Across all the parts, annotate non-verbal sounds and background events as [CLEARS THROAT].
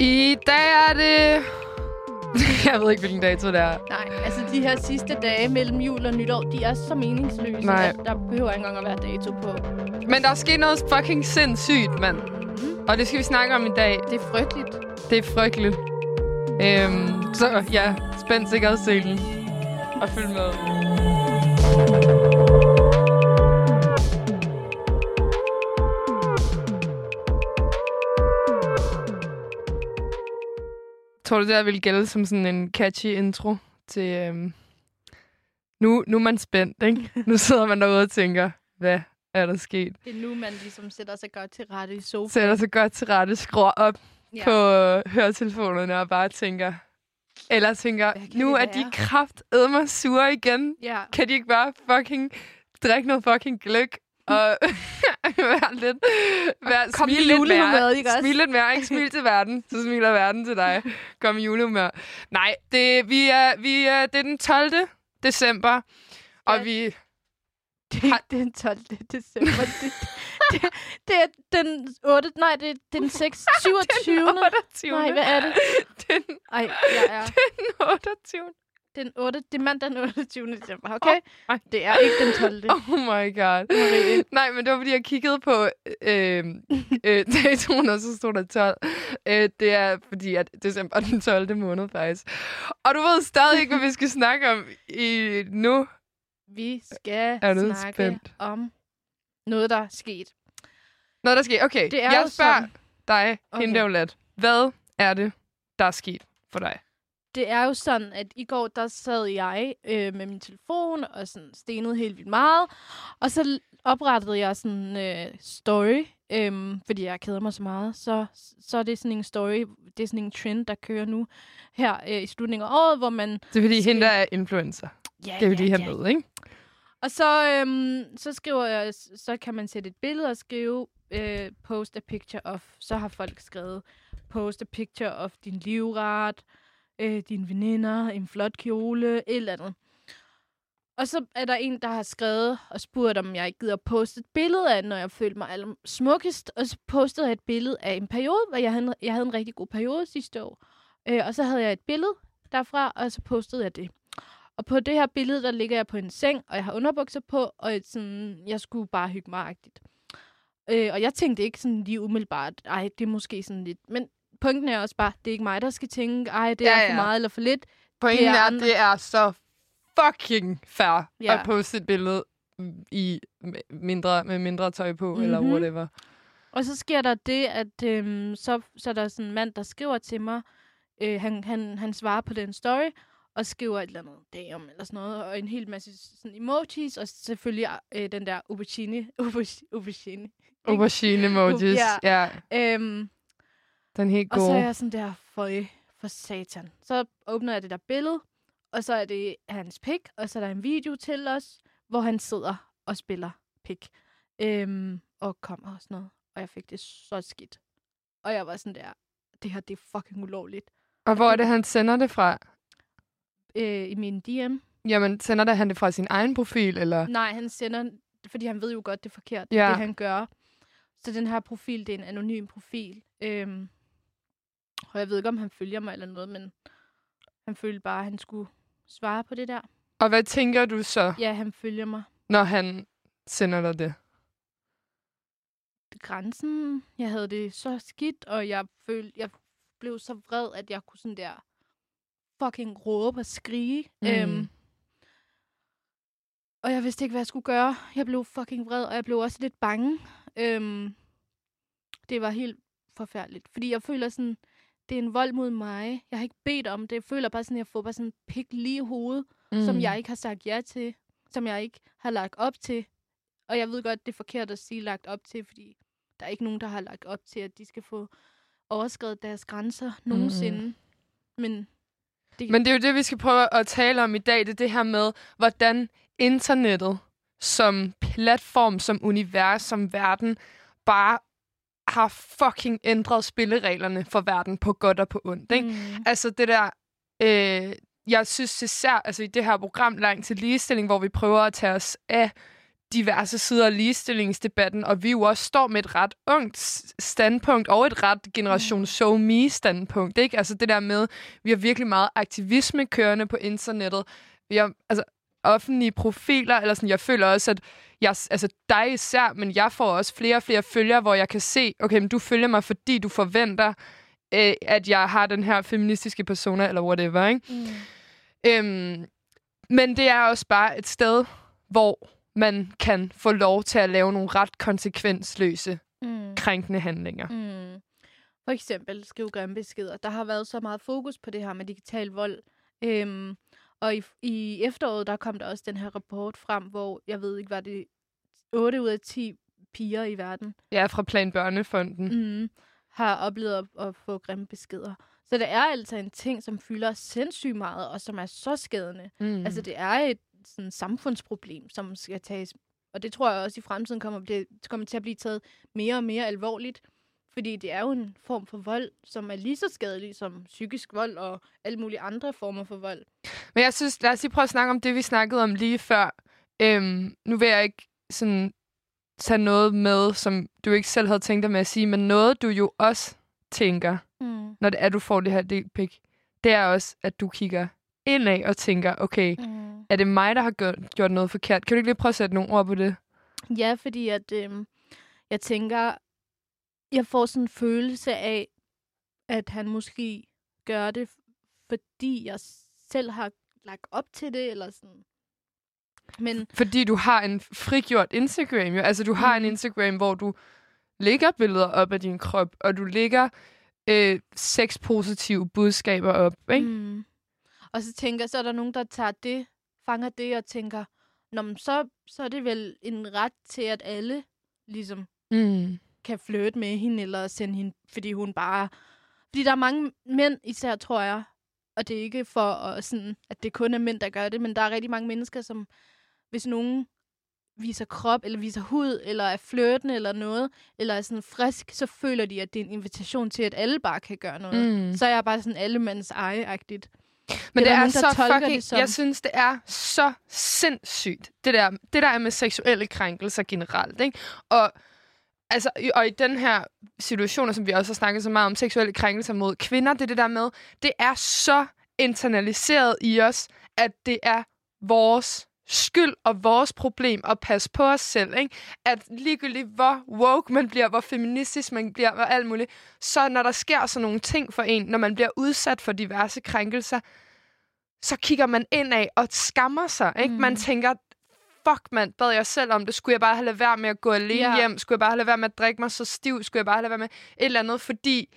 I dag er det... [LAUGHS] Jeg ved ikke, hvilken dato det er. Nej, altså de her sidste dage mellem jul og nytår, de er så meningsløse, Nej. at der behøver ikke engang at være dato på. Men der er sket noget fucking sindssygt, mand. Mm. Og det skal vi snakke om i dag. Det er frygteligt. Det er frygteligt. Øhm, så ja, spænd sikkerhedsselen. Og følg med. Tror du, det der ville gælde som sådan en catchy intro til... Øhm nu, nu er man spændt, ikke? [LAUGHS] Nu sidder man derude og tænker, hvad er der sket? Det er nu, man ligesom sætter sig godt til rette i sofaen. Sætter sig godt til rette, skruer op ja. på høretelefonerne og bare tænker... Eller tænker, nu er de være?" kraft mig sure igen. Ja. Kan de ikke bare fucking drikke noget fucking gløk og [LAUGHS] være lidt... Være, komme i smile lidt mere. ikke også? Smile lidt mere, ikke? Smil til verden, så smiler verden til dig. Kom i julehumør. Nej, det, vi er, vi er, det er den 12. december, og Ja. vi... [LAUGHS] Det er ikke den 12. december. det, det, det er den 8. Nej, det er den 6, 27. [LAUGHS] Den 28. Nej, hvad er det? Den, Ej, jeg er den 28. den 8. Det er mandag den 28. december, okay? ej. Det er ikke den 12. [LAUGHS] Oh my god. Marie. Nej, men det var, fordi jeg kiggede på øh, øh, [LAUGHS] datoen, og så stod der 12. Øh, det er fordi, at december er den 12. måned faktisk. Og du ved stadig ikke, hvad vi skal [LAUGHS] snakke om i nu. Vi skal Er du snakke spændt? om noget, der er sket. Noget, der sker. Okay, Det er jeg spørger sådan- dig, Okay. hende. Hvad er det, der er sket for dig? Det er jo sådan, at i går, der sad jeg øh, med min telefon og sådan stenede helt vildt meget. Og så oprettede jeg sådan en øh, story, øh, fordi jeg keder mig så meget. Så, så er det sådan en story, det er sådan en trend, der kører nu her øh, i slutningen af året, hvor man... Det er fordi, Skal- hende der er influencer. Ja, Det vil de have med, ikke? Og så, øhm, så skriver jeg, så kan man sætte et billede og skrive øh, post a picture of. Så har folk skrevet post a picture of din livret, øh, dine veninder, en flot kjole, et eller andet. Og så er der en, der har skrevet og spurgt, om jeg ikke gider poste et billede af, når jeg følte mig allersmukkest. Og så postede jeg et billede af en periode, hvor jeg havde en, jeg havde en rigtig god periode sidste år. Øh, og så havde jeg et billede derfra, og så postede jeg det. Og på det her billede, der ligger jeg på en seng, og jeg har underbukser på, og et sådan, jeg skulle bare hygge mig agtigt. Øh, og jeg tænkte ikke sådan lige umiddelbart, ej, det er måske sådan lidt. Men pointen er også bare, det er ikke mig, der skal tænke, ej, det er Ja, ja, for meget eller for lidt. Pointen Det er er, det er så fucking fair Ja. at poste et billede i mindre, med mindre tøj på, mm-hmm. eller Mhm. whatever. Og så sker der det, at øhm, så, så er der sådan en mand, der skriver til mig, øh, han, han, han svarer på den story, og skriver et eller andet damn eller sådan noget, og en hel masse sådan emojis, og selvfølgelig øh, den der aubergine, aubergine, aubergine. Aubergine emojis. Ja. Ja. Øhm, Den helt Og så gode. er jeg sådan der, for, for satan. Så åbner jeg det der billede, og så er det hans pik, og så er der en video til os, hvor han sidder og spiller pik. Øhm, og kommer og sådan noget. Og jeg fik det så skidt. Og jeg var sådan der, det her det er fucking ulovligt. Og hvor er det, han sender det fra? Øh, I min DM. Jamen, sender det han det fra sin egen profil, eller? Nej, han sender, fordi han ved jo godt, det er forkert, Ja. det han gør. Så den her profil, det er en anonym profil. Øhm, og jeg ved ikke, om han følger mig eller noget, men han følte bare, at han skulle svare på det der. Og hvad tænker du så, Ja, han følger mig. når han sender dig det? Grænsen, jeg havde det så skidt, og jeg følte, jeg blev så vred, at jeg kunne sådan der fucking råbe og skrige. Mm. Øhm, og jeg vidste ikke, hvad jeg skulle gøre. Jeg blev fucking vred, og jeg blev også lidt bange. Øhm, det var helt forfærdeligt. Fordi jeg føler sådan, det er en vold mod mig. Jeg har ikke bedt om det. Jeg føler bare sådan, at jeg får bare sådan en pik lige i hovedet, mm. som jeg ikke har sagt ja til. Som jeg ikke har lagt op til. Og jeg ved godt, det er forkert at sige lagt op til, fordi der er ikke nogen, der har lagt op til, at de skal få overskrevet deres grænser nogensinde. Mm. Men det, Men det er jo det, vi skal prøve at tale om i dag. Det er det her med, hvordan internettet som platform, som univers, som verden, bare har fucking ændret spillereglerne for verden på godt og på ondt. Ikke? Mm. Altså det der... Øh, jeg synes især altså i det her program Langt til Ligestilling, hvor vi prøver at tage os af diverse sider af ligestillingsdebatten, og vi jo også står med et ret ungt standpunkt, og et ret generation show me standpunkt, ikke? Altså det der med, vi har virkelig meget aktivisme kørende på internettet. Vi har, altså, offentlige profiler, eller sådan, jeg føler også, at jeg, altså dig især, men jeg får også flere og flere følgere, hvor jeg kan se, okay, men du følger mig, fordi du forventer, øh, at jeg har den her feministiske persona, eller whatever, ikke? Mm. Øhm, men det er også bare et sted, hvor man kan få lov til at lave nogle ret konsekvensløse, mm. krænkende handlinger. Mm. For eksempel skrive grimme beskeder. Der har været så meget fokus på det her med digital vold. Øhm, og i, i efteråret, der kom der også den her rapport frem, hvor jeg ved ikke, var det 8 ud af 10 piger i verden. Ja, fra Plan Børnefonden. Mm, har oplevet at, at få grimme beskeder. Så det er altså en ting, som fylder sindssygt meget, og som er så skadende. Mm. Altså, det er et sådan, samfundsproblem, som skal tages... Og det tror jeg også i fremtiden kommer, blive, kommer til at blive taget mere og mere alvorligt. Fordi det er jo en form for vold, som er lige så skadelig som psykisk vold og alle mulige andre former for vold. Men jeg synes, lad os lige prøve at snakke om det, vi snakkede om lige før. Øhm, nu vil jeg ikke sådan tage noget med, som du ikke selv havde tænkt dig med at sige, men noget, du jo også tænker, mm. når det er, du får det her dick det er også, at du kigger indad og tænker, okay, mm. er det mig, der har gjort, gjort noget forkert? Kan du ikke lige prøve at sætte nogle ord på det? Ja, fordi at øh, jeg tænker, jeg får sådan en følelse af, at han måske gør det, fordi jeg selv har lagt op til det, eller sådan. Men, fordi du har en frigjort Instagram, jo. Altså, du har mm. en Instagram, hvor du lægger billeder op af din krop, og du lægger øh, seks positive budskaber op, ikke? Mm. Og så tænker så er der nogen, der tager det, fanger det og tænker, Nå, men så, så er det vel en ret til, at alle ligesom mm. Kan flytte med hende, eller sende hende, fordi hun bare... Fordi der er mange mænd, især tror jeg, og det er ikke for, at, sådan, at det kun er mænd, der gør det, men der er rigtig mange mennesker, som hvis nogen viser krop, eller viser hud, eller er flirtende, eller noget, eller er sådan frisk, så føler de, at det er en invitation til, at alle bare kan gøre noget. Mm. Så er jeg bare sådan allemands eje-agtigt. Men det er, det er så fucking... Det jeg synes, det er så sindssygt, det der, det der er med seksuelle krænkelser generelt. Ikke? Og, altså, og i den her situation, som vi også har snakket så meget om, seksuelle krænkelser mod kvinder, det er det der med, det er så internaliseret i os, at det er vores skyld og vores problem at passe på os selv. Ikke? At ligegyldigt hvor woke man bliver, hvor feministisk man bliver, og alt muligt, så når der sker sådan nogle ting for en, når man bliver udsat for diverse krænkelser, så kigger man indad og skammer sig. Ikke? Mm. Man tænker, fuck mand, bad jeg selv om det. Skulle jeg bare have lavet være med at gå alene yeah. hjem? Skulle jeg bare have lavet være med at drikke mig så stiv? Skulle jeg bare have lavet være med et eller andet? Fordi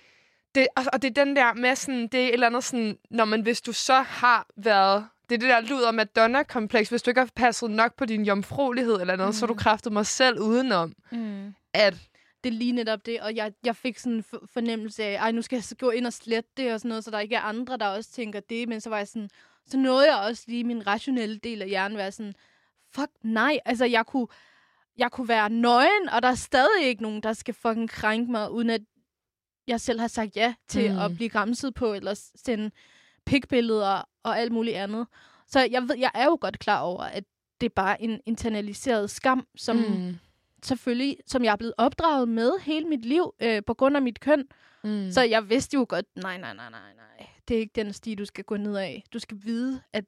det, og det er den der med sådan, det er et eller andet sådan, når man, hvis du så har været det er det der luder Madonna-kompleks. Hvis du ikke har passet nok på din jomfruelighed eller noget, mm. så har du kræftet mig selv udenom. Mm. At det er lige netop det, og jeg, jeg fik sådan en fornemmelse af, ej, nu skal jeg gå ind og slette det og sådan noget, så der ikke er andre, der også tænker det, men så var jeg sådan, så nåede jeg også lige min rationelle del af hjernen være sådan, fuck nej, altså jeg kunne, jeg kunne være nøgen, og der er stadig ikke nogen, der skal fucking krænke mig, uden at jeg selv har sagt ja til mm. at blive græmset på, eller sende pikbilleder og alt muligt andet. Så jeg, ved, jeg er jo godt klar over, at det er bare en internaliseret skam, som mm. selvfølgelig, som jeg er blevet opdraget med hele mit liv øh, på grund af mit køn. Mm. Så jeg vidste jo godt, nej, nej, nej, nej, nej. Det er ikke den sti, du skal gå ned af. Du skal vide, at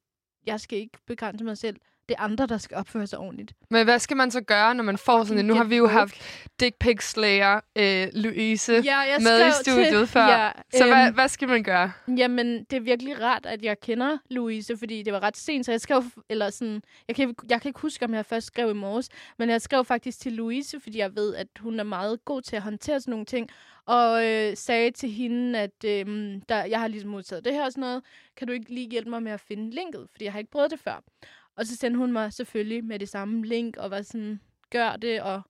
jeg skal ikke begrænse mig selv det er andre, der skal opføre sig ordentligt. Men hvad skal man så gøre, når man får sådan en... Nu har vi jo haft Dick Pic Slayer, øh, Louise, ja, med i studiet til, før. Ja, så øhm, hvad, hvad skal man gøre? Jamen, det er virkelig rart, at jeg kender Louise, fordi det var ret sent, så jeg skrev... Eller sådan, jeg, kan, jeg kan ikke huske, om jeg først skrev i morges, men jeg skrev faktisk til Louise, fordi jeg ved, at hun er meget god til at håndtere sådan nogle ting og øh, sagde til hende, at øh, der, jeg har ligesom modtaget det her og sådan noget. Kan du ikke lige hjælpe mig med at finde linket? Fordi jeg har ikke prøvet det før. Og så sendte hun mig selvfølgelig med det samme link, og var sådan, gør det, og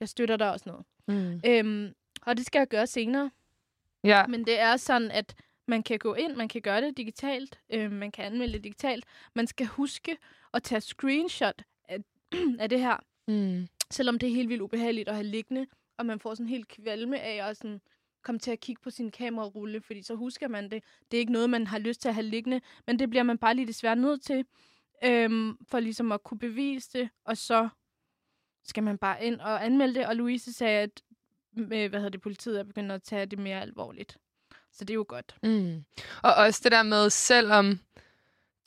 jeg støtter dig og sådan noget. Mm. Øhm, og det skal jeg gøre senere. Ja. Men det er sådan, at man kan gå ind, man kan gøre det digitalt, øh, man kan anmelde det digitalt. Man skal huske at tage screenshot af, [CLEARS THROAT] af det her. Mm. Selvom det er helt vildt ubehageligt at have liggende, og man får sådan helt kvalme af at sådan komme til at kigge på sin kamerarulle, fordi så husker man det. Det er ikke noget, man har lyst til at have liggende, men det bliver man bare lige desværre nødt til øhm, for ligesom at kunne bevise det, og så skal man bare ind og anmelde det. Og Louise sagde, at med, hvad hedder det, politiet er begyndt at tage det mere alvorligt. Så det er jo godt. Mm. Og også det der med, selvom...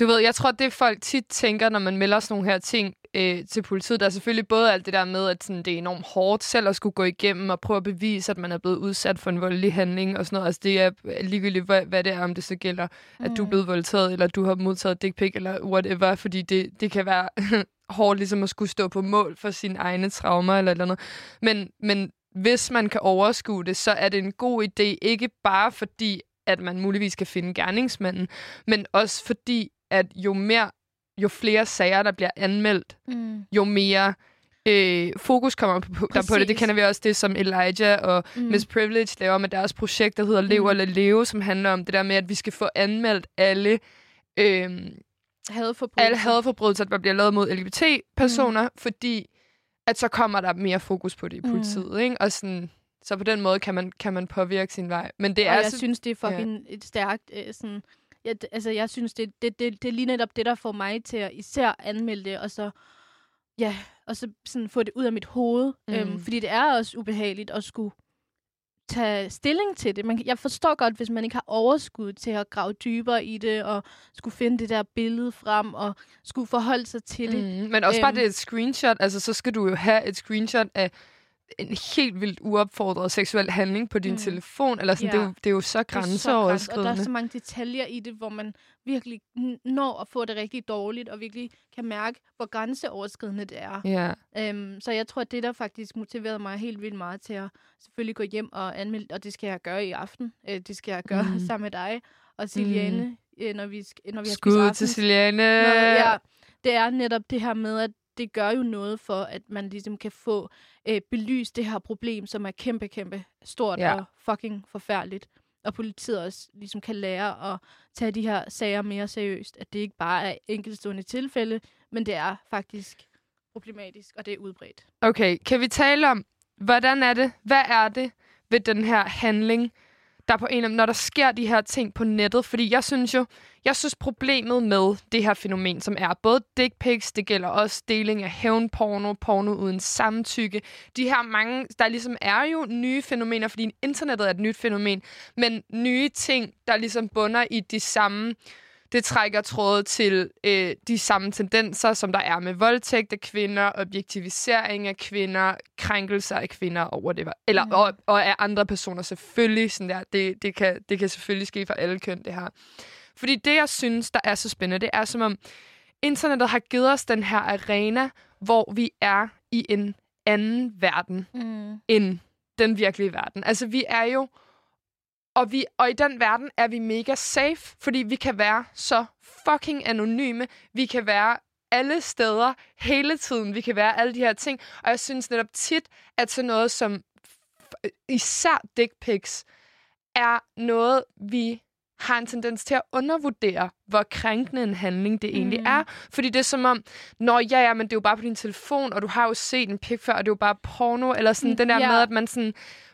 Du ved, jeg tror, det folk tit tænker, når man melder sådan nogle her ting øh, til politiet, der er selvfølgelig både alt det der med, at sådan, det er enormt hårdt selv at skulle gå igennem og prøve at bevise, at man er blevet udsat for en voldelig handling og sådan noget. Altså det er ligegyldigt, hvad, hvad det er, om det så gælder, mm. at du er blevet voldtaget, eller du har modtaget dick pic, eller whatever, fordi det, det kan være [LAUGHS] hårdt ligesom at skulle stå på mål for sine egne traumer eller eller andet. Men, men hvis man kan overskue det, så er det en god idé, ikke bare fordi, at man muligvis kan finde gerningsmanden, men også fordi, at jo mere, jo flere sager, der bliver anmeldt, mm. jo mere øh, fokus kommer på, der på det. Det kender vi også det, som Elijah og mm. Miss Privilege laver med deres projekt, der hedder Lev mm. eller Leve, som handler om det der med, at vi skal få anmeldt alle øh, hadforbrydelser. alle hadforbrydelser, der bliver lavet mod LGBT-personer, mm. fordi at så kommer der mere fokus på det i mm. politiet, mm. ikke? Og sådan, så på den måde kan man, kan man påvirke sin vej. Men det og er jeg så, synes, det er fucking ja. et stærkt... Øh, sådan, jeg, altså, jeg synes, det, det, det, det er lige netop det, der får mig til at især anmelde det, og så, ja, og så sådan få det ud af mit hoved. Mm. Øhm, fordi det er også ubehageligt at skulle tage stilling til det. Man, jeg forstår godt, hvis man ikke har overskud til at grave dybere i det, og skulle finde det der billede frem, og skulle forholde sig til det. Mm, men også æm, bare øhm. det et screenshot. Altså, så skal du jo have et screenshot af en helt vildt uopfordret seksuel handling på din mm. telefon. Eller sådan, ja. det, er jo, det er jo så grænseoverskridende. Og der er så mange detaljer i det, hvor man virkelig når at få det rigtig dårligt, og virkelig kan mærke, hvor grænseoverskridende det er. Ja. Øhm, så jeg tror, at det, der faktisk motiverede mig helt vildt meget til at selvfølgelig gå hjem og anmelde, og det skal jeg gøre i aften. Øh, det skal jeg gøre mm. [LAUGHS] sammen med dig og Siliane, mm. øh, når vi, når vi har Skud til Siliane! ja, det er netop det her med, at det gør jo noget for, at man ligesom kan få øh, belyst det her problem, som er kæmpe, kæmpe stort ja. og fucking forfærdeligt. Og politiet også ligesom kan lære at tage de her sager mere seriøst. At det ikke bare er enkeltstående tilfælde, men det er faktisk problematisk, og det er udbredt. Okay, kan vi tale om, hvordan er det, hvad er det ved den her handling, der på en af når der sker de her ting på nettet, fordi jeg synes jo, jeg synes problemet med det her fænomen, som er både dick pics, det gælder også deling af hævnporno, porno uden samtykke, de her mange, der ligesom er jo nye fænomener, fordi internettet er et nyt fænomen, men nye ting, der ligesom bunder i de samme det trækker tråde til øh, de samme tendenser, som der er med voldtægt af kvinder, objektivisering af kvinder, krænkelser af kvinder og whatever. Eller, mm. og, og af andre personer selvfølgelig. Sådan der. Det, det, kan, det kan selvfølgelig ske for alle køn, det her. Fordi det, jeg synes, der er så spændende, det er som om internettet har givet os den her arena, hvor vi er i en anden verden mm. end den virkelige verden. Altså, vi er jo og, vi, og i den verden er vi mega safe, fordi vi kan være så fucking anonyme. Vi kan være alle steder, hele tiden. Vi kan være alle de her ting. Og jeg synes netop tit, at sådan noget som især dick pics er noget, vi har en tendens til at undervurdere, hvor krænkende en handling det mm. egentlig er. Fordi det er som om, når ja, ja, men det er jo bare på din telefon, og du har jo set en pik før, og det er jo bare porno, eller sådan mm, den der yeah. med, at man sådan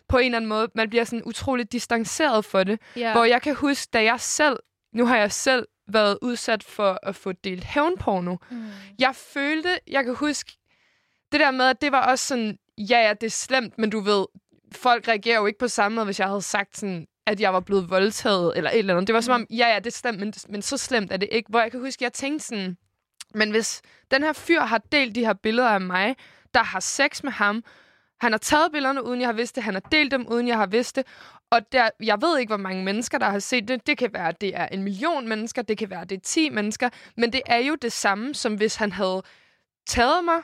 på en eller anden måde, man bliver sådan utroligt distanceret for det. Yeah. Hvor jeg kan huske, da jeg selv, nu har jeg selv været udsat for at få delt hævnporno. Mm. Jeg følte, jeg kan huske, det der med, at det var også sådan, ja, ja, det er slemt, men du ved, folk reagerer jo ikke på samme måde, hvis jeg havde sagt sådan, at jeg var blevet voldtaget, eller et eller andet. Det var som om, ja, ja, det er slemt, men, men så slemt er det ikke. Hvor jeg kan huske, jeg tænkte sådan, men hvis den her fyr har delt de her billeder af mig, der har sex med ham, han har taget billederne, uden jeg har vidst det. Han har delt dem, uden jeg har vidst det. Og der, jeg ved ikke, hvor mange mennesker, der har set det. Det kan være, at det er en million mennesker. Det kan være, at det er 10 mennesker. Men det er jo det samme, som hvis han havde taget mig,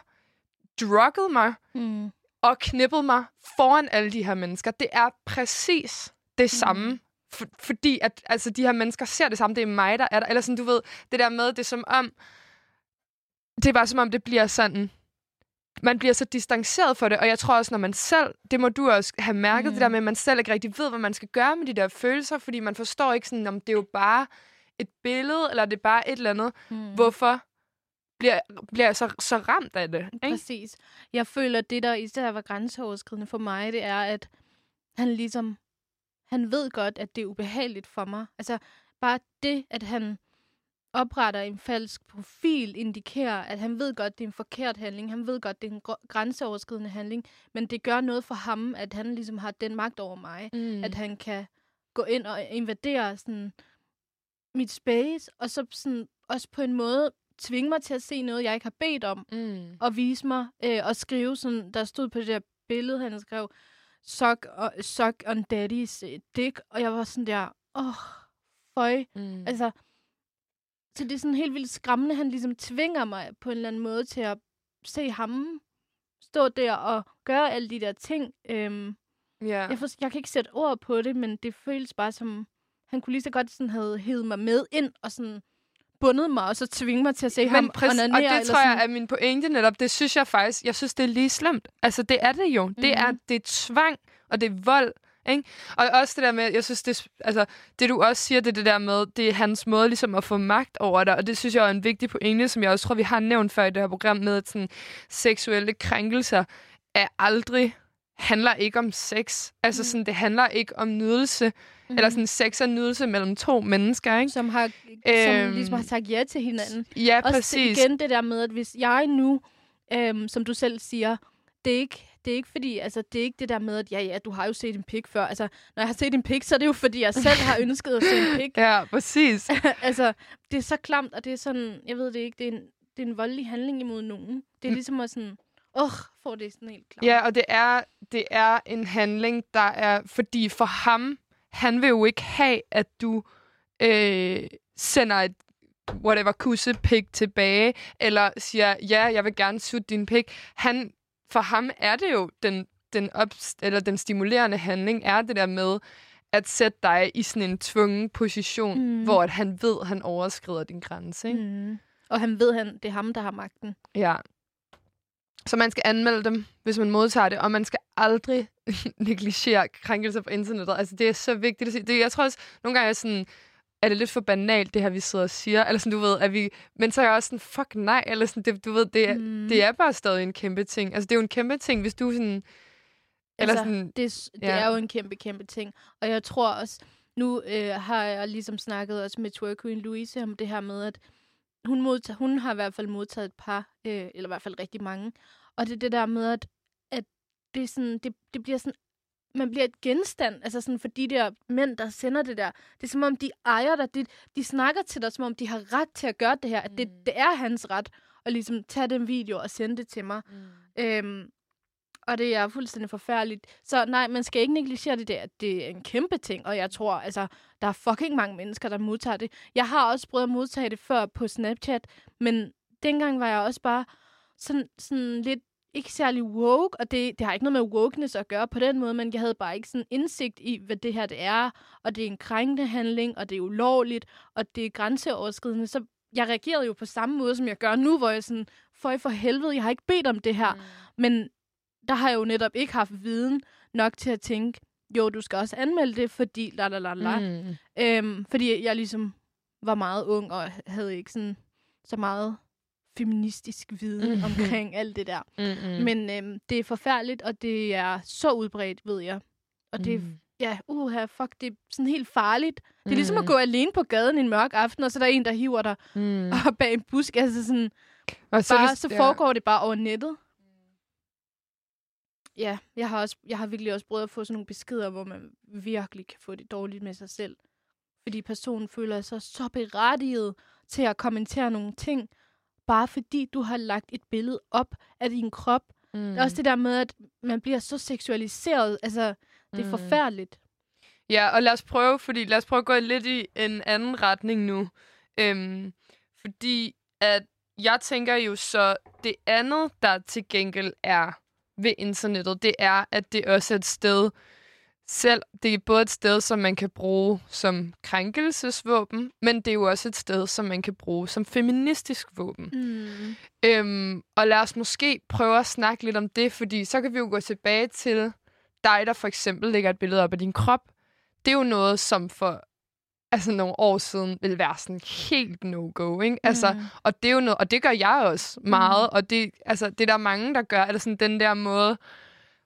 drugget mig mm. og knippet mig foran alle de her mennesker. Det er præcis det mm. samme. For, fordi at altså, de her mennesker ser det samme. Det er mig, der er der. Eller sådan, du ved, det der med, det er som om... Det er bare som om, det bliver sådan man bliver så distanceret for det, og jeg tror også, når man selv, det må du også have mærket, mm. det der med, at man selv ikke rigtig ved, hvad man skal gøre med de der følelser, fordi man forstår ikke sådan, om det er jo bare et billede, eller det er bare et eller andet. Mm. Hvorfor bliver, bliver jeg så, så ramt af det? Ikke? Præcis. Jeg føler, at det, der især var grænseoverskridende for mig, det er, at han ligesom, han ved godt, at det er ubehageligt for mig. Altså, bare det, at han opretter en falsk profil, indikerer, at han ved godt, det er en forkert handling. Han ved godt, det er en gr- grænseoverskridende handling. Men det gør noget for ham, at han ligesom har den magt over mig. Mm. At han kan gå ind og invadere sådan mit space, og så sådan også på en måde tvinge mig til at se noget, jeg ikke har bedt om, Mm. og vise mig øh, og skrive sådan, der stod på det der billede, han skrev, suck, og, suck on daddy's øh, dick, og jeg var sådan der, åh, oh, føj. Mm. Altså, så det er sådan helt vildt skræmmende, han ligesom tvinger mig på en eller anden måde til at se ham stå der og gøre alle de der ting. Øhm, ja. jeg, for, jeg kan ikke sætte ord på det, men det føles bare som, han kunne lige så godt sådan have hævet mig med ind og sådan bundet mig, og så tvinge mig til at se ham Men præcis, og onanere, det eller tror jeg sådan. er min pointe netop. Det synes jeg faktisk, jeg synes, det er lige slemt. Altså, det er det jo. Mm-hmm. Det, er, Mhm. det er tvang, og det er vold. Ikke? Og også det der med, jeg synes, det, altså, det du også siger, det er det der med, det er hans måde ligesom at få magt over dig, og det synes jeg er en vigtig pointe, som jeg også tror, vi har nævnt før i det her program, med at sådan, seksuelle krænkelser er aldrig handler ikke om sex. Altså Mm. sådan, det handler ikke om nydelse, Mhm. eller sådan sex og nydelse mellem to mennesker, ikke? som har, som Øhm, ligesom har sagt ja til hinanden. Ja, Også præcis. igen det der med, at hvis jeg nu, øhm, som du selv siger, det er ikke det er ikke fordi, altså det er ikke det der med, at ja, ja, du har jo set en pik før. Altså, når jeg har set en pik, så er det jo fordi, jeg selv har [LAUGHS] ønsket at se en pik. Ja, præcis. [LAUGHS] altså, det er så klamt, og det er sådan, jeg ved det ikke, det er en, det er en voldelig handling imod nogen. Det er Mm. ligesom at sådan, åh, får det sådan helt klamt. Ja, og det er, det er en handling, der er... Fordi for ham, han vil jo ikke have, at du øh, sender et whatever kusse pik tilbage, eller siger, ja, jeg vil gerne sutte din pik. Han, for ham er det jo den, den, op, eller den stimulerende handling, er det der med at sætte dig i sådan en tvungen position, Mm. hvor at han ved, at han overskrider din grænse. Ikke? Mm. Og han ved, han, det er ham, der har magten. Ja. Så man skal anmelde dem, hvis man modtager det, og man skal aldrig [LAUGHS] negligere krænkelser på internettet. Altså, det er så vigtigt at sige. Det, jeg tror også, nogle gange er sådan, er det lidt for banalt, det her, vi sidder og siger. Eller sådan, du ved, at vi... Men så er jeg også sådan, fuck nej. Eller sådan, det, du ved, det er, Mm. det er bare stadig en kæmpe ting. Altså, det er jo en kæmpe ting, hvis du sådan... Eller Altså, sådan... Det, er det Ja. er jo en kæmpe, kæmpe ting. Og jeg tror også, nu øh, har jeg ligesom snakket også med Twerk Queen Louise om det her med, at hun, modtager, hun har i hvert fald modtaget et par, øh, eller i hvert fald rigtig mange. Og det er det der med, at, at det, er sådan, det, det bliver sådan, man bliver et genstand, altså sådan for de der mænd, der sender det der. Det er som om, de ejer dig. De, de snakker til dig, som om de har ret til at gøre det her. At det, Mm. det er hans ret at ligesom tage den video og sende det til mig. Mm. Øhm, og det er fuldstændig forfærdeligt. Så nej, man skal ikke negligere det der. Det er en kæmpe ting, og jeg tror, altså, der er fucking mange mennesker, der modtager det. Jeg har også prøvet at modtage det før på Snapchat, men dengang var jeg også bare sådan, sådan lidt ikke særlig woke, og det, det har ikke noget med wokeness at gøre på den måde, men jeg havde bare ikke sådan indsigt i, hvad det her det er, og det er en krænkende handling, og det er ulovligt, og det er grænseoverskridende, så jeg reagerede jo på samme måde, som jeg gør nu, hvor jeg sådan, for for helvede, jeg har ikke bedt om det her, men der har jeg jo netop ikke haft viden nok til at tænke, jo, du skal også anmelde det, fordi la la la la. Mm. Mm. Øhm, fordi jeg ligesom var meget ung og havde ikke sådan så meget feministisk viden Mhm. omkring alt det der. Mm-mm. Mm. Men øhm, det er forfærdeligt, og det er så udbredt, ved jeg. Og det, Mm. ja, uha, fuck, det er sådan helt farligt. Det er ligesom at Mm. gå alene på gaden en mørk aften, og så er der en, der hiver dig Mm. [LAUGHS] op bag en busk. Altså sådan, Og så, bare, det- så ja. foregår det bare over nettet. Ja, jeg har, også, jeg har virkelig også prøvet at få sådan nogle beskeder, hvor man virkelig kan få det dårligt med sig selv. Fordi personen føler sig så berettiget til at kommentere nogle ting, bare fordi du har lagt et billede op af din krop. Mm. Mm. Det er også det der med, at man bliver så seksualiseret. Altså, det er Mm. forfærdeligt. Ja, og lad os prøve, fordi lad os prøve at gå lidt i en anden retning nu. Øhm, fordi at jeg tænker jo så, det andet, der til gengæld er ved internettet, det er, at det også er et sted, selv, det er både et sted, som man kan bruge som krænkelsesvåben, men det er jo også et sted, som man kan bruge som feministisk våben. Mm. Øhm, og lad os måske prøve at snakke lidt om det, fordi så kan vi jo gå tilbage til dig, der for eksempel lægger et billede op af din krop. Det er jo noget, som for altså nogle år siden ville være sådan helt no-go, ikke? Altså, Mm. og det er jo noget, og det gør jeg også meget, og det, altså, det er der mange, der gør, eller sådan den der måde,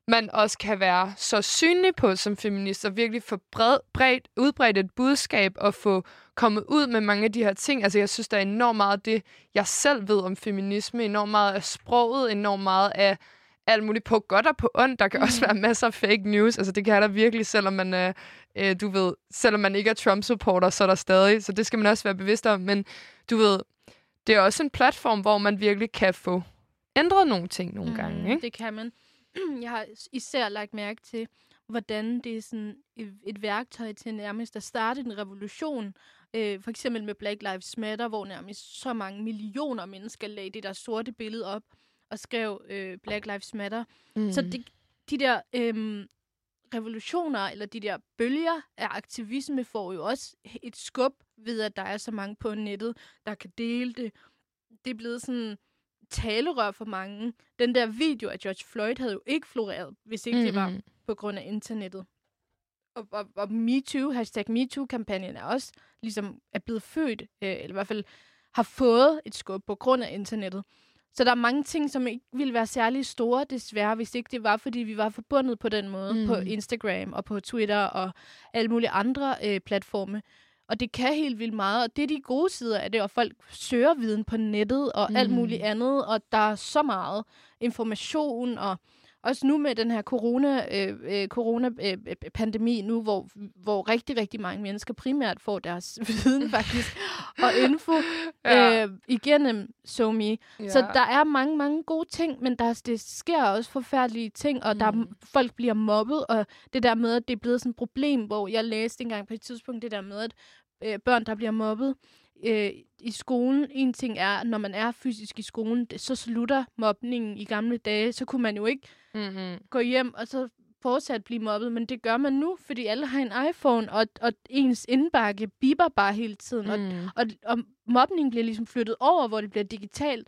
man også kan være så synlig på som feminist, og virkelig få bred, bredt, udbredt et budskab, og få kommet ud med mange af de her ting. Altså, jeg synes, der er enormt meget af det, jeg selv ved om feminisme, enormt meget af sproget, enormt meget af alt muligt på godt og på ondt. Der kan mm. også være masser af fake news. Altså, det kan der virkelig, selvom man er, øh, du ved, selvom man ikke er Trump-supporter, så er der stadig. Så det skal man også være bevidst om. Men du ved, det er også en platform, hvor man virkelig kan få ændret nogle ting nogle mm, gange. Ikke? Det kan man. [CLEARS THROAT] Jeg har især lagt mærke til, hvordan det er sådan et, et værktøj til nærmest at starte en revolution. Øh, for eksempel med Black Lives Matter, hvor nærmest så mange millioner mennesker lagde det der sorte billede op og skrev øh, Black Lives Matter. Mm. Så de, de der øh, revolutioner, eller de der bølger af aktivisme, får jo også et skub ved, at der er så mange på nettet, der kan dele det. Det er blevet sådan talerør for mange. Den der video af George Floyd havde jo ikke floreret, hvis ikke mm-hmm. det var på grund af internettet. Og, og, og MeToo, hashtag MeToo-kampagnen er også ligesom er blevet født, øh, eller i hvert fald har fået et skub på grund af internettet. Så der er mange ting, som ikke ville være særlig store, desværre, hvis ikke det var, fordi vi var forbundet på den måde mm. på Instagram og på Twitter og alle mulige andre øh, platforme. Og det kan helt vildt meget, og det er de gode sider af det, og folk søger viden på nettet og mm. alt muligt andet, og der er så meget information, og også nu med den her corona, øh, øh, corona-pandemi øh, nu, hvor, hvor rigtig, rigtig mange mennesker primært får deres [LAUGHS] viden faktisk, og info [LAUGHS] ja. øh, igennem SoMe. Ja. Så der er mange, mange gode ting, men der, det sker også forfærdelige ting, og mm. der folk bliver mobbet, og det der med, at det er blevet sådan et problem, hvor jeg læste engang på et tidspunkt det der med, at øh, børn, der bliver mobbet, øh, i skolen. En ting er, når man er fysisk i skolen, det, så slutter mobningen i gamle dage. Så kunne man jo ikke mm-hmm. gå hjem og så fortsat blive mobbet, men det gør man nu, fordi alle har en iPhone, og, og ens indbakke biber bare hele tiden, mm. og, og, og mobning bliver ligesom flyttet over, hvor det bliver digitalt.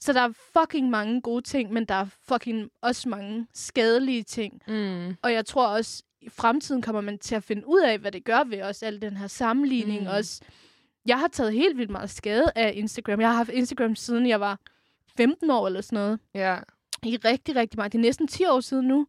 Så der er fucking mange gode ting, men der er fucking også mange skadelige ting. Mm. Og jeg tror også, i fremtiden kommer man til at finde ud af, hvad det gør ved os, al den her sammenligning. Mm. Også, jeg har taget helt vildt meget skade af Instagram. Jeg har haft Instagram siden jeg var 15 år eller sådan noget. Ja. I rigtig, rigtig meget. Det er næsten 10 år siden nu.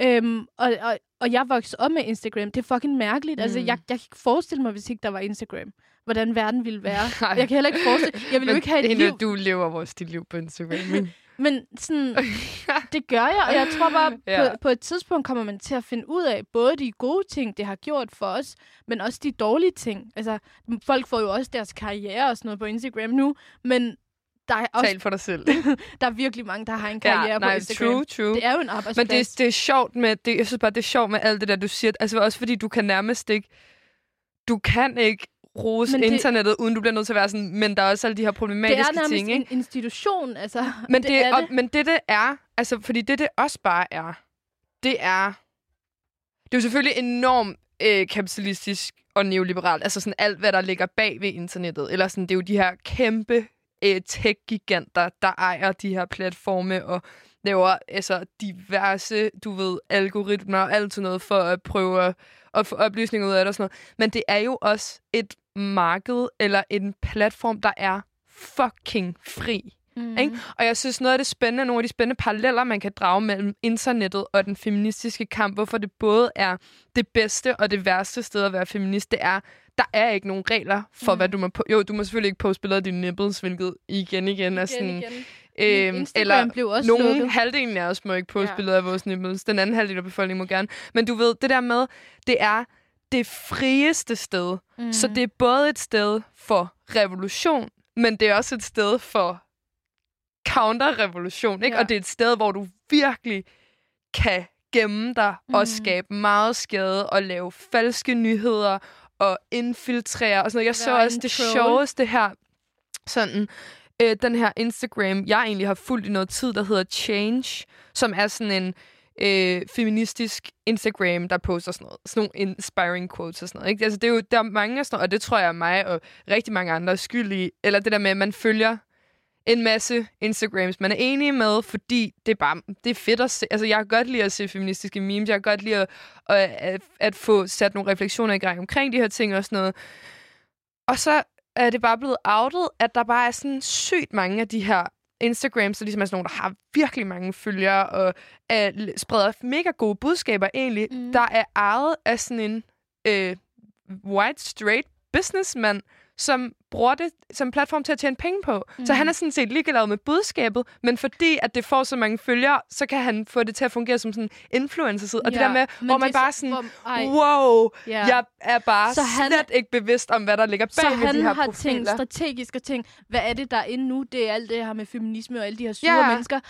Øhm, og, og, og jeg voksede op med Instagram. Det er fucking mærkeligt. Altså, mm. Altså, jeg, jeg kan ikke forestille mig, hvis ikke der var Instagram, hvordan verden ville være. [LAUGHS] Nej. Jeg kan heller ikke forestille... Jeg ville jo ikke have et liv... Du lever vores dit liv på Instagram. Men [LAUGHS] sådan, [LAUGHS] det gør jeg, og jeg tror bare, [LAUGHS] ja. på, på et tidspunkt kommer man til at finde ud af både de gode ting, det har gjort for os, men også de dårlige ting. Altså, folk får jo også deres karriere og sådan noget på Instagram nu, men der er også, Tal for dig selv. [LAUGHS] der er virkelig mange, der har en karriere ja, nej, på Instagram. True, true. Det er jo en arbejdsplads. Men det, det er sjovt med, det, jeg synes bare, det er sjovt med alt det der, du siger. Altså også fordi du kan nærmest ikke, du kan ikke rose men det, internettet, uden du bliver nødt til at være sådan, men der er også alle de her problematiske ting. Det er nærmest ting, en institution, altså. Men det, det, er og, det. men det, det er, altså, fordi det, det også bare er, det er, det er jo selvfølgelig enormt øh, kapitalistisk og neoliberalt. Altså sådan alt, hvad der ligger bag ved internettet. Eller sådan, det er jo de her kæmpe øh, tech-giganter, der ejer de her platforme og laver altså diverse, du ved, algoritmer og alt sådan noget for at prøve at, at få oplysninger ud af det og sådan noget. Men det er jo også et marked eller en platform, der er fucking fri. Mm. Ikke? Og jeg synes, noget af det spændende, nogle af de spændende paralleller, man kan drage mellem internettet og den feministiske kamp, hvorfor det både er det bedste og det værste sted at være feminist, det er, der er ikke nogen regler for, mm. hvad du må... Po- jo, du må selvfølgelig ikke poste billeder af dine nipples, hvilket igen igen er sådan... Igen. Øhm, eller blev også nogen lukket. halvdelen af os må ikke poste ja. billeder af vores nipples. Den anden halvdel af befolkningen må gerne. Men du ved, det der med, det er det frieste sted. Mm. Så det er både et sted for revolution, men det er også et sted for counterrevolution, ikke? Ja. Og det er et sted, hvor du virkelig kan gemme dig mm. og skabe meget skade og lave falske nyheder og infiltrere og sådan noget. Jeg så også det sjoveste her, sådan, øh, den her Instagram, jeg egentlig har fulgt i noget tid, der hedder Change, som er sådan en øh, feministisk Instagram, der poster sådan noget. Sådan nogle inspiring quotes og sådan noget. Ikke? Altså, det er jo, der er mange af sådan noget, og det tror jeg er mig og rigtig mange andre er skyldige. Eller det der med, at man følger en masse Instagrams, man er enig med, fordi det er bare det er fedt at se. Altså, jeg kan godt lide at se feministiske memes. Jeg kan godt lide at, at, at, få sat nogle refleksioner i gang omkring de her ting og sådan noget. Og så er det bare blevet outet, at der bare er sådan sygt mange af de her Instagram, så ligesom er sådan nogle, der har virkelig mange følgere, og er, spreder mega gode budskaber egentlig, Mm. mm. der er ejet af sådan en øh, white, straight businessman, som bruger det som platform til at tjene penge på. Mm. Så Mm. han er sådan set ligeglad med budskabet, men fordi at det får så mange følgere, så kan han få det til at fungere som sådan en influencer-side. Og det der med, hvor man bare så- sådan, hvor, wow, ja. jeg er bare Så han- slet ikke bevidst om, hvad der ligger bag Så ved han de her har profiler. tænkt strategisk og tænkt, hvad er det, der er inde nu? Det er alt det her med feminisme og alle de her sure Ja. mennesker.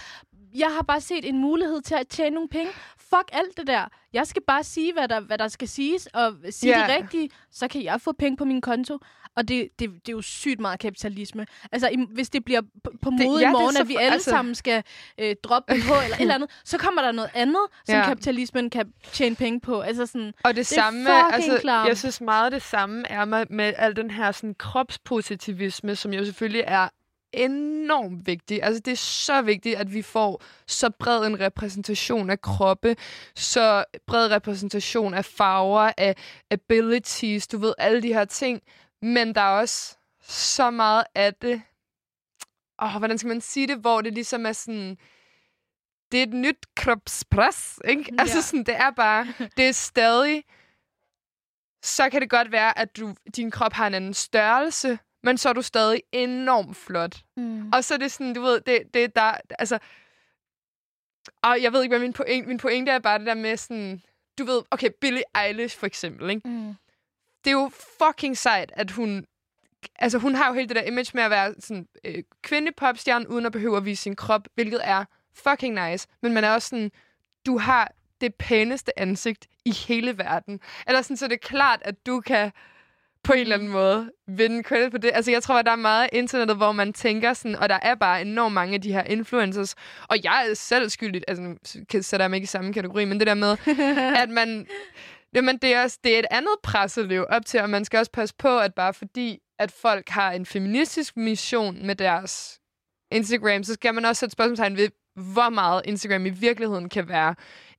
Jeg har bare set en mulighed til at tjene nogle penge. Fuck alt det der. Jeg skal bare sige, hvad der, hvad der skal siges, og sige Ja. det rigtige, så kan jeg få penge på min konto. Og det, det, det er jo sygt meget kapitalisme. Altså, i, hvis det bliver på, på Det- mode ja, i det er morgen, så at vi alle altså- sammen skal øh, droppe BH eller et [LAUGHS] eller andet, så kommer der noget andet, som Ja. kapitalismen kan tjene penge på. Altså sådan, Og det, er samme, fucking altså, klart. jeg synes meget det samme er med, med al den her sådan, kropspositivisme, som jo selvfølgelig er enormt vigtig. Altså, det er så vigtigt, at vi får så bred en repræsentation af kroppe, så bred repræsentation af farver, af abilities, du ved, alle de her ting. Men der er også så meget af det, åh, hvordan skal man sige det, hvor det ligesom er sådan, det er et nyt kropspres, ikke? Ja. Altså sådan, det er bare, det er stadig, så kan det godt være, at du, din krop har en anden størrelse, men så er du stadig enormt flot. mm. Og så er det sådan, du ved, det, det er der, altså... Og jeg ved ikke, hvad min pointe, min pointe er bare det der med sådan... Du ved, okay, Billie Eilish for eksempel, ikke? Mm. Det er jo fucking sejt, at hun... Altså, hun har jo hele det der image med at være sådan øh, kvindepopstjerne, uden at behøve at vise sin krop, hvilket er fucking nice. Men man er også sådan, du har det pæneste ansigt i hele verden. Eller sådan, så det er klart, at du kan på en eller anden måde vinde credit på det. Altså, jeg tror, at der er meget internettet, hvor man tænker sådan, og der er bare enormt mange af de her influencers, og jeg er selv skyldig, altså sætter jeg mig ikke i samme kategori, men det der med, [LAUGHS] at man, jamen, det, er også, det er et andet pres at leve op til, og man skal også passe på, at bare fordi, at folk har en feministisk mission med deres Instagram, så skal man også sætte spørgsmålstegn ved, hvor meget Instagram i virkeligheden kan være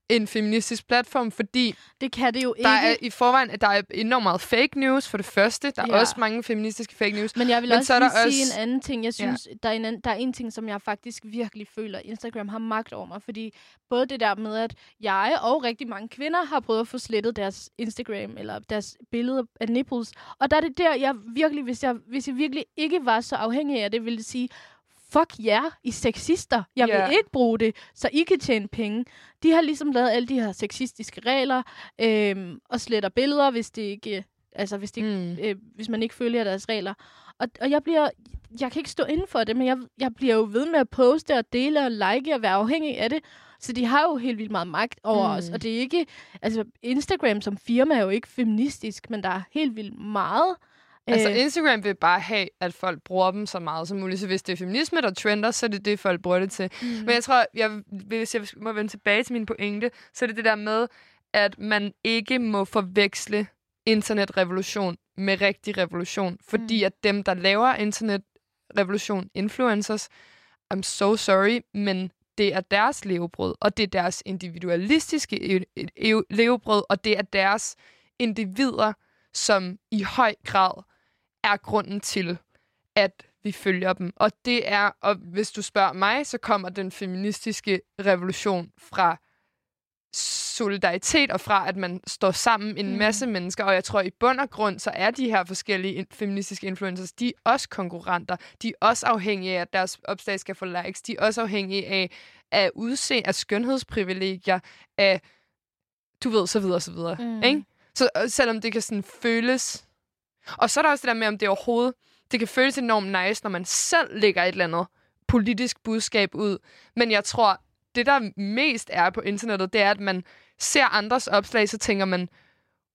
en feministisk platform, fordi Det kan det jo ikke. der er i forvejen der er enormt meget fake news for det første. Der er Ja. også mange feministiske fake news. Men jeg vil Men også så er der sige også- en anden ting. Jeg synes, ja. der, er en anden, der er en ting, som jeg faktisk virkelig føler, Instagram har magt over mig. Fordi både det der med, at jeg og rigtig mange kvinder har prøvet at få slettet deres Instagram eller deres billeder af nipples. Og der er det der, jeg virkelig, hvis jeg, hvis jeg virkelig ikke var så afhængig af det, ville sige, fuck jer, I sexister. Jeg Ja. vil ikke bruge det, så I kan tjene penge. De har ligesom lavet alle de her sexistiske regler, øhm, og sletter billeder, hvis det ikke, altså hvis ikke Mm. øh, hvis man ikke følger deres regler. Og, og jeg bliver, jeg kan ikke stå inden for det, men jeg, jeg bliver jo ved med at poste og dele og like og være afhængig af det. Så de har jo helt vildt meget magt over mm. os. Og det er ikke, altså Instagram som firma er jo ikke feministisk, men der er helt vildt meget. Altså, øh, Instagram vil bare have, at folk bruger dem så meget som muligt. Så hvis det er feminisme, der trender, så er det det, folk bruger det til. mm. Men jeg tror, jeg, hvis jeg må vende tilbage til min pointe, så er det det der med, at man ikke må forveksle internetrevolution med rigtig revolution. Fordi Mm. at dem, der laver internetrevolution, influencers, I'm so sorry, men det er deres levebrød, og det er deres individualistiske e- e- levebrød, og det er deres individer, som i høj grad er grunden til, at vi følger dem. Og det er, og hvis du spørger mig, så kommer den feministiske revolution fra solidaritet og fra, at man står sammen en Mm. masse mennesker. Og jeg tror, i bund og grund, så er de her forskellige in- feministiske influencers, de er også konkurrenter. De er også afhængige af, at deres opslag skal få likes. De er også afhængige af, af udseende, af skønhedsprivilegier, af, du ved, så videre, så videre. Mm. Ikke? Så selvom det kan sådan føles... Og så er der også det der med, om det overhovedet... Det kan føles enormt nice, når man selv lægger et eller andet politisk budskab ud. Men jeg tror, det der mest er på internettet, det er, at man ser andres opslag, så tænker man,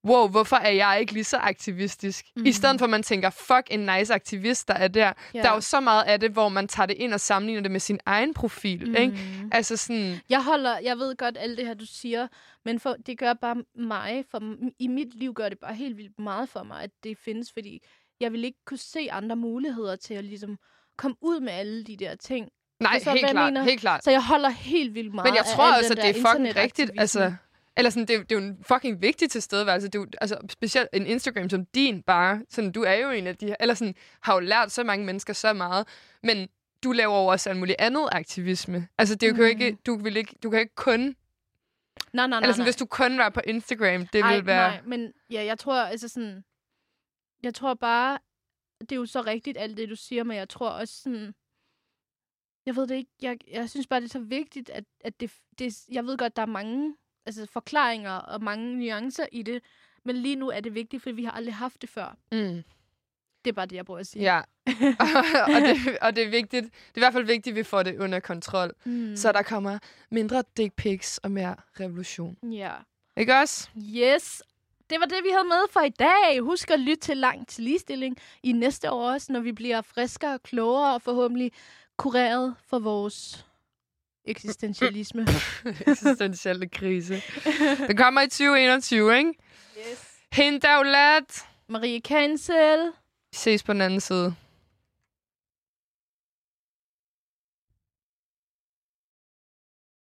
wow, hvorfor er jeg ikke lige så aktivistisk? Mm. I Mhm. stedet for, at man tænker, fuck, en nice aktivist, der er der. Ja. Der er jo så meget af det, hvor man tager det ind og sammenligner det med sin egen profil. Mm. Ikke? Mm. Altså sådan... Jeg holder, jeg ved godt alt det her, du siger, men for, det gør bare mig, for i mit liv gør det bare helt vildt meget for mig, at det findes, fordi jeg vil ikke kunne se andre muligheder til at ligesom komme ud med alle de der ting. Nej, Forstår du, helt klart, mener? helt klart. Så jeg holder helt vildt meget Men jeg tror også, at det er fucking rigtigt. Altså, eller sådan, det, er- det er jo en fucking vigtig tilstedeværelse. Det er jo, altså, specielt en Instagram som din bare. Sådan, du er jo en af de her, eller sådan, har jo lært så mange mennesker så meget. Men du laver jo også alt muligt andet aktivisme. Altså, det er jo mm. ikke, du, vil ikke, du kan ikke kun... Nej, nej, nej. Eller sådan, nej. hvis du kun var på Instagram, det Ej, vil være... nej, men ja, jeg tror, altså sådan... Jeg tror bare, det er jo så rigtigt, alt det, du siger, men jeg tror også sådan... Jeg ved det ikke, jeg, jeg synes bare, det er så vigtigt, at, at det, det... Jeg ved godt, der er mange altså, forklaringer og mange nuancer i det, men lige nu er det vigtigt, fordi vi har aldrig haft det før. Mm. Det er bare det, jeg prøver at sige. Ja, [LAUGHS] [LAUGHS] og, det, og det er vigtigt. Det er i hvert fald vigtigt, at vi får det under kontrol. Mm. Så der kommer mindre dick pics og mere revolution. Ja. Ikke også? Yes. Det var det, vi havde med for i dag. Husk at lytte til Langt til Ligestilling i næste år også, når vi bliver friskere og klogere og forhåbentlig kureret for vores eksistentialisme. [LAUGHS] Eksistentielle krise. Den kommer i 2021, ikke? yes. Hende. Marie Cancel. Vi ses på den anden side.